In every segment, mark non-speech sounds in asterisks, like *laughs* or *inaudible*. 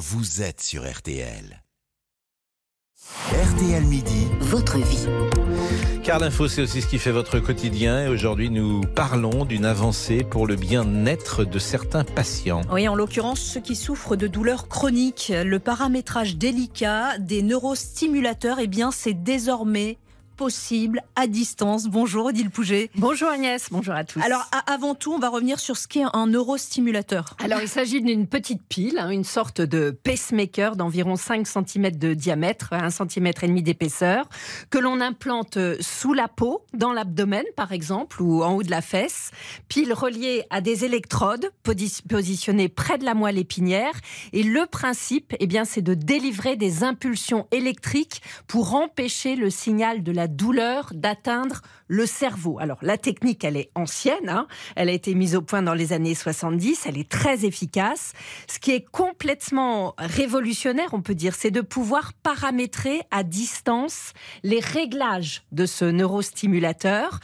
vous êtes sur RTL. RTL Midi, votre vie. Car l'info, c'est aussi ce qui fait votre quotidien. Et aujourd'hui, nous parlons d'une avancée pour le bien-être de certains patients. Oui, en l'occurrence, ceux qui souffrent de douleurs chroniques. Le paramétrage délicat des neurostimulateurs, eh bien, c'est désormais possible à distance. Bonjour Odile Pouget. Bonjour Agnès, bonjour à tous. Alors avant tout, on va revenir sur ce qu'est un neurostimulateur. Alors il s'agit d'une petite pile, hein, une sorte de pacemaker d'environ 5 cm de diamètre, 1 cm et demi d'épaisseur, que l'on implante sous la peau, dans l'abdomen par exemple, ou en haut de la fesse. Pile reliée à des électrodes positionnées près de la moelle épinière. Et le principe, eh bien, c'est de délivrer des impulsions électriques pour empêcher le signal de la douleur d'atteindre le cerveau. Alors la technique, elle est ancienne, hein. elle a été mise au point dans les années 70, elle est très efficace. Ce qui est complètement révolutionnaire, on peut dire, c'est de pouvoir paramétrer à distance les réglages de ce neurostimulateur.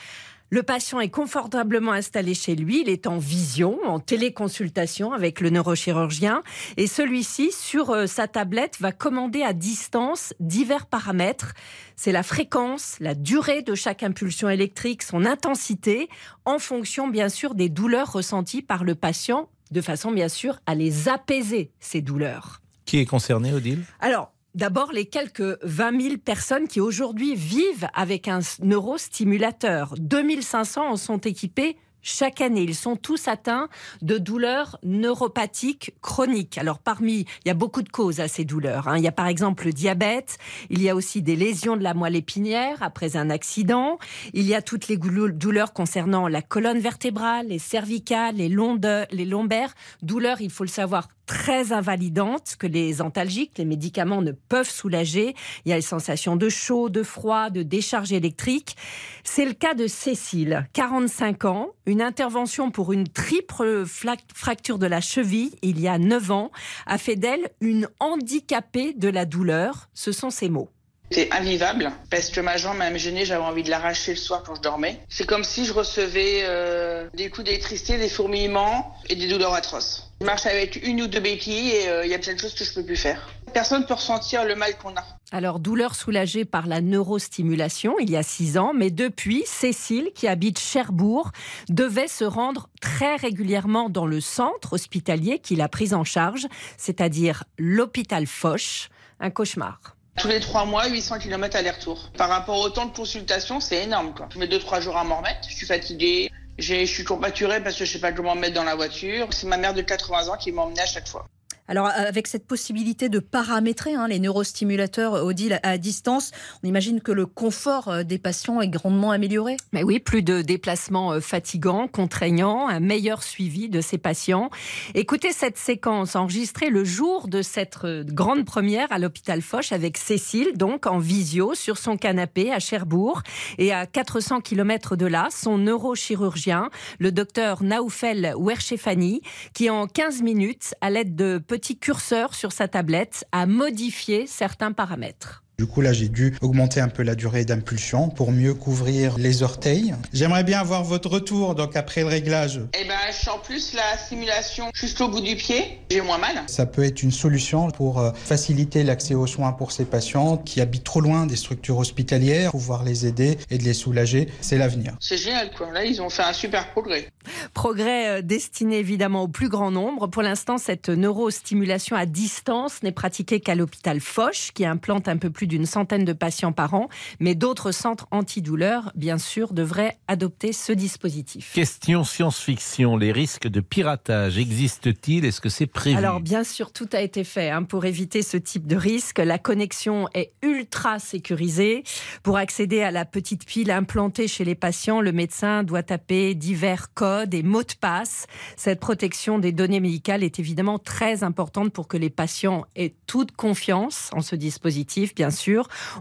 Le patient est confortablement installé chez lui, il est en vision, en téléconsultation avec le neurochirurgien et celui-ci, sur euh, sa tablette, va commander à distance divers paramètres. C'est la fréquence, la durée de chaque impulsion électrique, son intensité, en fonction bien sûr des douleurs ressenties par le patient, de façon bien sûr à les apaiser, ces douleurs. Qui est concerné, Odile? Alors, D'abord, les quelques 20 000 personnes qui aujourd'hui vivent avec un neurostimulateur. 2500 en sont équipés chaque année. Ils sont tous atteints de douleurs neuropathiques chroniques. Alors parmi, il y a beaucoup de causes à ces douleurs. Hein. Il y a par exemple le diabète, il y a aussi des lésions de la moelle épinière après un accident, il y a toutes les douleurs concernant la colonne vertébrale, les cervicales, les, les lombaires. Douleurs, il faut le savoir, très invalidantes que les antalgiques, les médicaments ne peuvent soulager. Il y a les sensations de chaud, de froid, de décharge électrique. C'est le cas de Cécile, 45 ans, une intervention pour une triple fracture de la cheville il y a 9 ans a fait d'elle une handicapée de la douleur. Ce sont ses mots. C'est invivable parce que ma jambe m'a gênée, j'avais envie de l'arracher le soir quand je dormais. C'est comme si je recevais euh, des coups d'électricité, des fourmillements et des douleurs atroces. Je marche avec une ou deux béquilles et euh, il y a plein de choses que je peux plus faire. Personne ne peut ressentir le mal qu'on a. Alors, douleur soulagée par la neurostimulation il y a six ans, mais depuis, Cécile, qui habite Cherbourg, devait se rendre très régulièrement dans le centre hospitalier qu'il a pris en charge, c'est-à-dire l'hôpital Foch. Un cauchemar. Tous les trois mois, 800 km aller-retour. Par rapport au temps de consultation, c'est énorme. Quoi. Je mets deux, trois jours à m'en remettre. Je suis fatiguée. Je suis courbaturée parce que je sais pas comment me mettre dans la voiture. C'est ma mère de 80 ans qui m'emmenait à chaque fois. Alors, avec cette possibilité de paramétrer hein, les neurostimulateurs Odile à distance, on imagine que le confort euh, des patients est grandement amélioré. Mais oui, plus de déplacements euh, fatigants, contraignants, un meilleur suivi de ces patients. Écoutez cette séquence enregistrée le jour de cette euh, grande première à l'hôpital Foch avec Cécile, donc en visio sur son canapé à Cherbourg et à 400 km de là, son neurochirurgien, le docteur Naoufel Werchefani, qui en 15 minutes, à l'aide de petit curseur sur sa tablette à modifier certains paramètres. Du coup, là, j'ai dû augmenter un peu la durée d'impulsion pour mieux couvrir les orteils. J'aimerais bien avoir votre retour, donc après le réglage. Eh ben, je sens plus la stimulation jusqu'au bout du pied. J'ai moins mal. Ça peut être une solution pour euh, faciliter l'accès aux soins pour ces patients qui habitent trop loin des structures hospitalières, pouvoir les aider et de les soulager. C'est l'avenir. C'est génial, quoi. Là, ils ont fait un super progrès. Progrès euh, destiné évidemment au plus grand nombre. Pour l'instant, cette neurostimulation à distance n'est pratiquée qu'à l'hôpital Foch, qui implante un peu plus d'une centaine de patients par an, mais d'autres centres antidouleurs, bien sûr, devraient adopter ce dispositif. Question science-fiction, les risques de piratage existent-ils? Est-ce que c'est prévu? Alors bien sûr, tout a été fait hein, pour éviter ce type de risque. La connexion est ultra sécurisée. Pour accéder à la petite pile implantée chez les patients, le médecin doit taper divers codes et mots de passe. Cette protection des données médicales est évidemment très importante pour que les patients aient toute confiance en ce dispositif, bien sûr.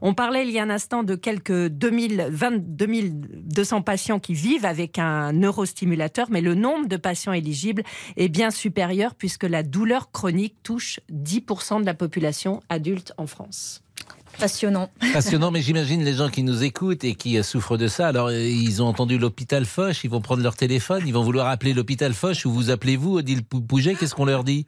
On parlait il y a un instant de quelques 2000, 2200 patients qui vivent avec un neurostimulateur, mais le nombre de patients éligibles est bien supérieur puisque la douleur chronique touche 10% de la population adulte en France. Passionnant. *laughs* Passionnant, mais j'imagine les gens qui nous écoutent et qui souffrent de ça. Alors, ils ont entendu l'hôpital Foch, ils vont prendre leur téléphone, ils vont vouloir appeler l'hôpital Foch ou vous appelez-vous, Odile Pouget, qu'est-ce qu'on leur dit?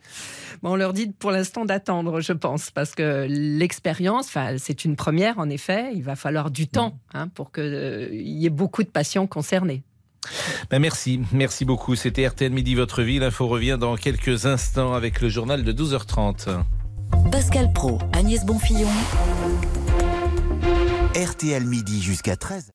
On leur dit pour l'instant d'attendre, je pense, parce que l'expérience, c'est une première en effet, il va falloir du temps hein, pour qu'il euh, y ait beaucoup de patients concernés. Ben merci, merci beaucoup. C'était RTL Midi Votre Vie. L'info revient dans quelques instants avec le journal de 12h30. Pascal Pro, Agnès Bonfillon. RTL Midi jusqu'à 13